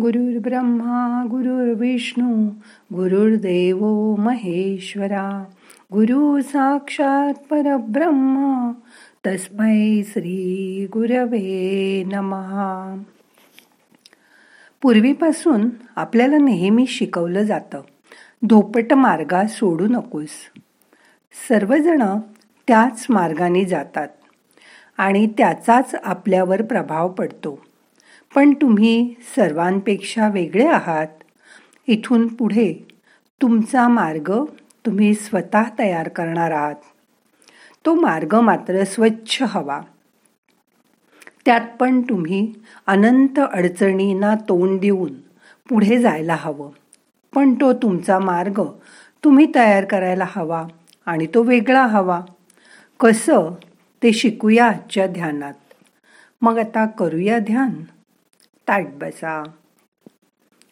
गुरुर्ब्रह्मा गुरुर्विष्णू गुरुर्देव महेश्वरा. गुरु साक्षात परब्रह्म तस्मै श्री गुरवे नमहा पूर्वीपासून आपल्याला नेहमी शिकवलं जातं धोपट मार्गा सोडू नकोस. सर्वजण त्याच मार्गाने जातात आणि त्याचाच आपल्यावर प्रभाव पडतो. पण तुम्ही सर्वांपेक्षा वेगळे आहात. इथून पुढे तुमचा मार्ग तुम्ही स्वतः तयार करणार आहात. तो मार्ग मात्र स्वच्छ हवा. त्यात पण तुम्ही अनंत अडचणींना तोंड देऊन पुढे जायला हवं. पण तो तुमचा मार्ग तुम्ही तयार करायला हवा आणि तो वेगळा हवा. कसं? ते शिकूया आजच्या ध्यानात. मग आता करूया ध्यान. ताट बसा.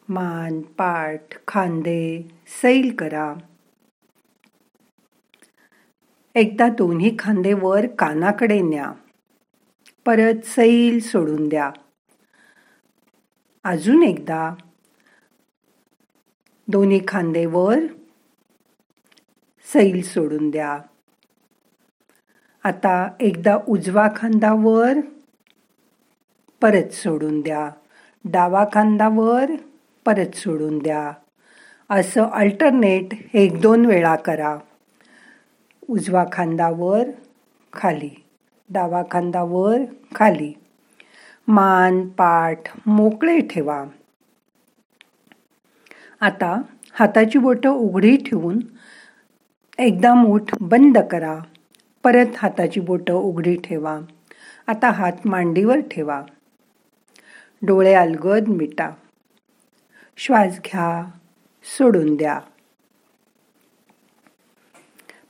मान पाठ खांदे सैल करा. एकदा दोन्ही खांदे वर कानाकडे न्या. परत सैल सोडून द्या. अजून एकदा. दोन्ही खांदे वर सैल सोडून द्या. आता एकदा उजवा खांदा वर परत सोडून द्या. डावा खांदा वर परत सोडून द्या. असं अल्टरनेट एक दोन वेळा करा. उजवा खांदा वर खाली डावा खांदा वर खाली. मान पाठ मोकळे ठेवा. आता हाताची बोटं उघडी ठेवून एकदा मूठ बंद करा. परत हाताची बोटं उघडी ठेवा. आता हात मांडीवर ठेवा. डोळे अलगद मिटा. श्वास घ्या सोडून द्या.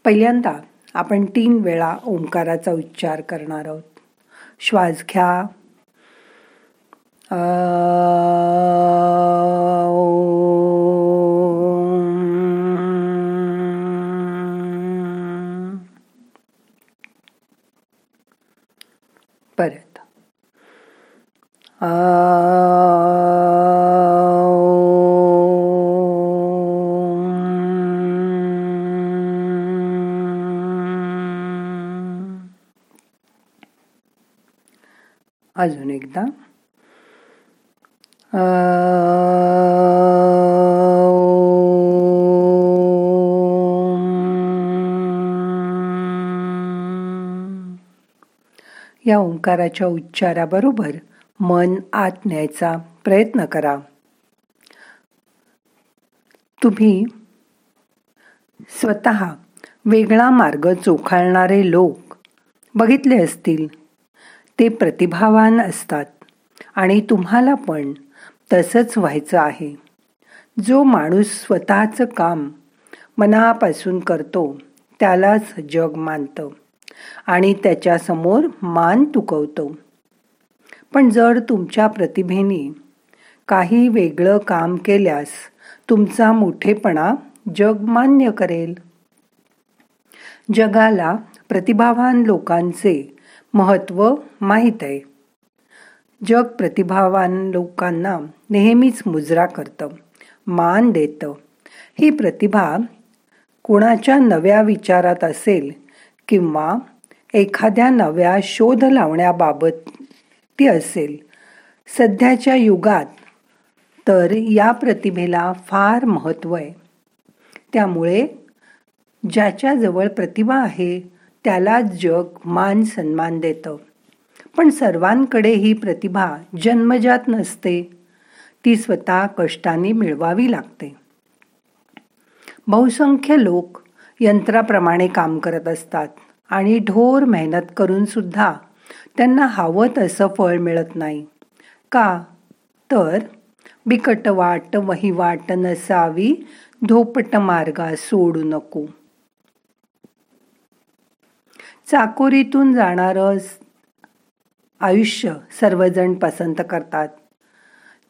पहिल्यांदा आपण तीन वेळा ओंकाराचा उच्चार करणार आहोत. श्वास घ्या. अजून एकदा. या ओंकाराच्या उच्चाराबरोबर मन आत न्यायचा प्रयत्न करा. तुम्ही स्वतः वेगळा मार्ग चोखाळणारे लोक बघितले असतील. ते प्रतिभावान असतात. आणि तुम्हाला पण तसंच व्हायचं आहे. जो माणूस स्वतःचं काम मनापासून करतो त्यालाच जग मानतं आणि त्याच्यासमोर मान तुकवतो. पण जर तुमच्या प्रतिभेने काही वेगळं काम केल्यास तुमचा मोठेपणा जग मान्य करेल. जगाला प्रतिभावान लोकांचे महत्त्व माहीत आहे. जग प्रतिभावान लोकांना नेहमीच मुजरा करतं मान देतं. ही प्रतिभा कोणाच्या नव्या विचारात असेल किंवा एखाद्या नव्या शोध लावण्याबाबत ती असेल सध्याच्या युगात तर या प्रतिभेला फार महत्त्व आहे. त्यामुळे ज्याच्याजवळ प्रतिभा आहे त्यालाच जग मान सन्मान देतं. पण सर्वांकडे ही प्रतिभा जन्मजात नसते. ती स्वतः कष्टाने मिळवावी लागते. बहुसंख्य लोक यंत्राप्रमाणे काम करत असतात आणि ढोर मेहनत करून सुद्धा त्यांना हवं तसं फळ मिळत नाही. का? तर बिकट वाट वहिवाट नसावी धोपट मार्गा सोडू नको. चाकोरीतून जाणारं आयुष्य सर्वजण पसंत करतात.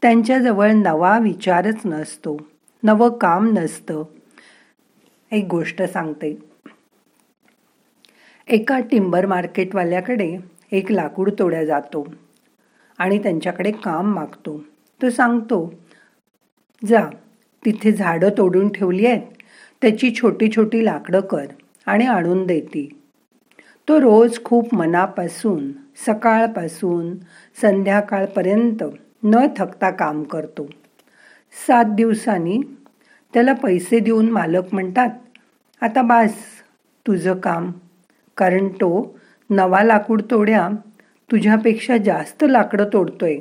त्यांच्याजवळ नवा विचारच नसतो. नवं काम नसतं. एक गोष्ट सांगते. एका टिंबर मार्केटवाल्याकडे एक लाकूड तोड्या जातो आणि त्यांच्याकडे काम मागतो. तो सांगतो जा तिथे झाडं तोडून ठेवली आहेत. त्याची छोटी छोटी लाकडं कर आणि आणून देती. तो रोज खूप मनापासून सकाळपासून संध्याकाळपर्यंत न थकता काम करतो. सात दिवसांनी त्याला पैसे देऊन मालक म्हणतात आता बास तुझं काम. कारण तो नवा लाकूड तोड्या तुझ्यापेक्षा जास्त लाकडं तोडतोय.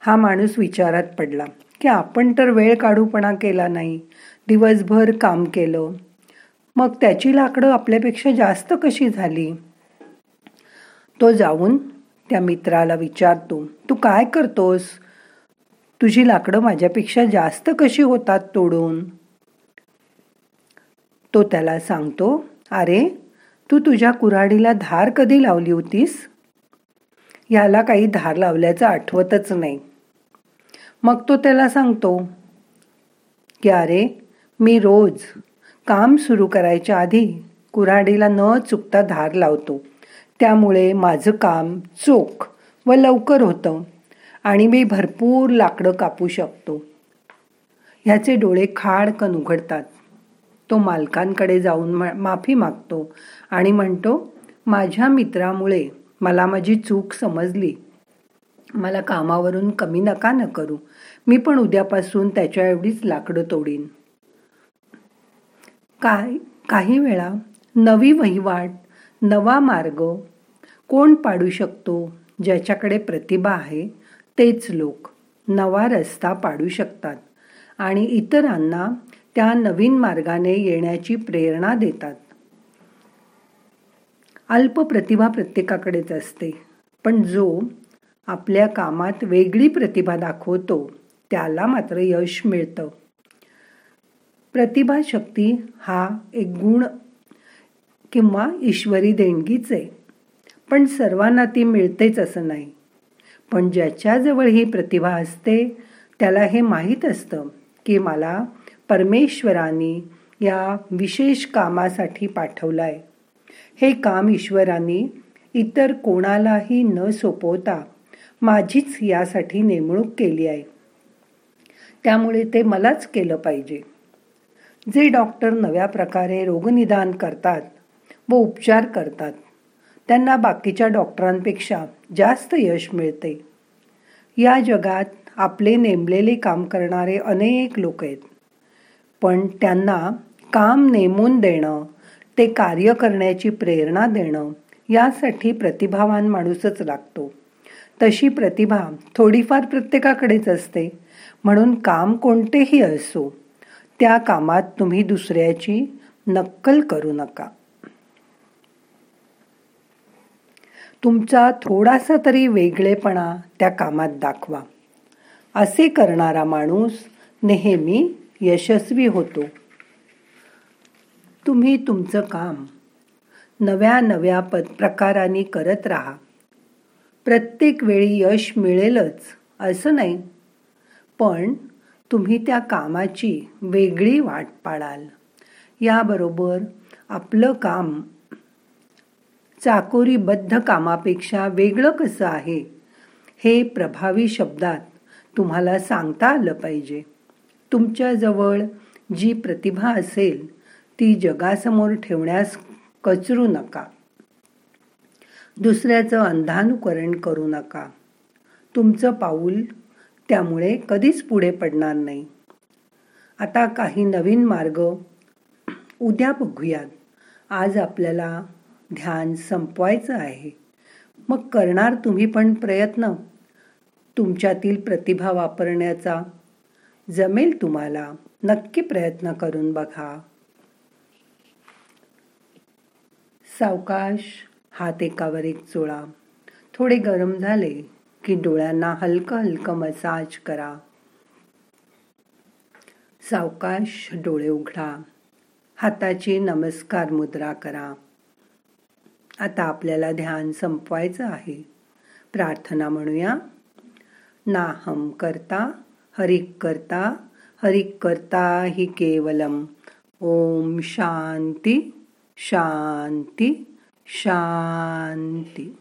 हा माणूस विचारात पडला की आपण तर वेळ काढूपणा केला नाही. दिवसभर काम केलं मग त्याची लाकडं आपल्यापेक्षा जास्त कशी झाली? तो जाऊन त्या मित्राला विचारतो तू काय करतोस? तुझी लाकडं माझ्यापेक्षा जास्त कशी होतात तोडून? तो त्याला सांगतो अरे तू तुझ्या कुऱ्हाडीला धार कधी लावली होतीस? ह्याला काही धार लावल्याचं आठवतच नाही. मग तो त्याला सांगतो की अरे मी रोज काम सुरू करायच्या आधी कुऱ्हाडीला न चुकता धार लावतो. त्यामुळे माझं काम चोख व लवकर होतं आणि मी भरपूर लाकडं कापू शकतो. ह्याचे डोळे खाडकन उघडतात. तो मालकांकडे जाऊन माफी मागतो आणि म्हणतो माझ्या मित्रामुळे मला माझी चूक समजली. मला कामावरून कमी नका न करू. मी पण उद्यापासून त्याच्या एवढीच लाकडं तोडीन. काय काही वेळा नवी वहिवाट नवा मार्ग कोण पाडू शकतो ज्याच्याकडे प्रतिभा आहे तेच लोक नवा रस्ता पाडू शकतात आणि इतरांना त्या नवीन मार्गाने येण्याची प्रेरणा देतात. अल्प प्रतिभा प्रत्येकाकडेच असते पण जो आपल्या कामात वेगळी प्रतिभा दाखवतो त्याला मात्र यश मिळतं. प्रतिभाशक्ती हा एक गुण किंवा ईश्वरी देणगीच आहे. पण सर्वांना ती मिळतेच असं नाही. पण ज्याच्याजवळ ही प्रतिभा असते त्याला हे माहीत असतं की मला परमेश्वराने या विशेष कामासाठी पाठवलाय. हे काम ईश्वराने इतर कोणालाही न सोपवता माझीच यासाठी नेमणूक केली आहे. त्यामुळे ते मलाच केलं पाहिजे. जे डॉक्टर नव्या प्रकारे रोगनिदान करतात व उपचार करतात त्यांना बाकीच्या डॉक्टरांपेक्षा जास्त यश मिळते. या जगात आपले नेमलेले काम करणारे अनेक लोक आहेत. पण त्यांना काम नेमून देणं ते कार्य करण्याची प्रेरणा देणं यासाठी प्रतिभावान माणूसच लागतो. तशी प्रतिभा थोडीफार प्रत्येकाकडेच असते म्हणून काम कोणतेही असो त्या कामात तुम्ही दुसऱ्याची नक्कल करू नका. तुमचा थोडासा तरी वेगळेपणा त्या कामात दाखवा. असे करणारा माणूस नेहमी यशस्वी होतो. तुम्ही तुमचं काम नव्या नव्या पद प्रकाराने करत राहा. प्रत्येक वेळी यश मिळेलच असं नाही. पण तुम्ही त्या कामाची वेगळी वाट पाडाल. याबरोबर आपलं काम चाकोरीबद्ध कामापेक्षा वेगळं कसं आहे हे प्रभावी शब्दात तुम्हाला सांगता आलं पाहिजे. तुमच्याजवळ जी प्रतिभा असेल ती जगासमोर ठेवण्यास कचरू नका. दुसऱ्याचं अंधानुकरण करू नका. तुमचं पाऊल त्यामुळे कधीच पुढे पडणार नाही. आता काही नवीन मार्ग उद्या बघूयात. आज आपल्याला ध्यान संपवायचं आहे. मग करणार तुम्ही पण प्रयत्न. तुमच्यातील प्रतिभा वापरण्याचा जमेल तुम्हाला. नक्की प्रयत्न करून बघा. सावकाश हात एकावर एक चोळा. थोडे गरम झाले. की डोळ्यांना हलकं हलकं मसाज करा. सावकाश डोळे उघडा. हाताची नमस्कार मुद्रा करा. आता आपल्याला ध्यान संपवायचं आहे. प्रार्थना म्हणूया. नाहम करता हरिक करता हरिक करता हि केवलम. ओम शांती शांती शांती.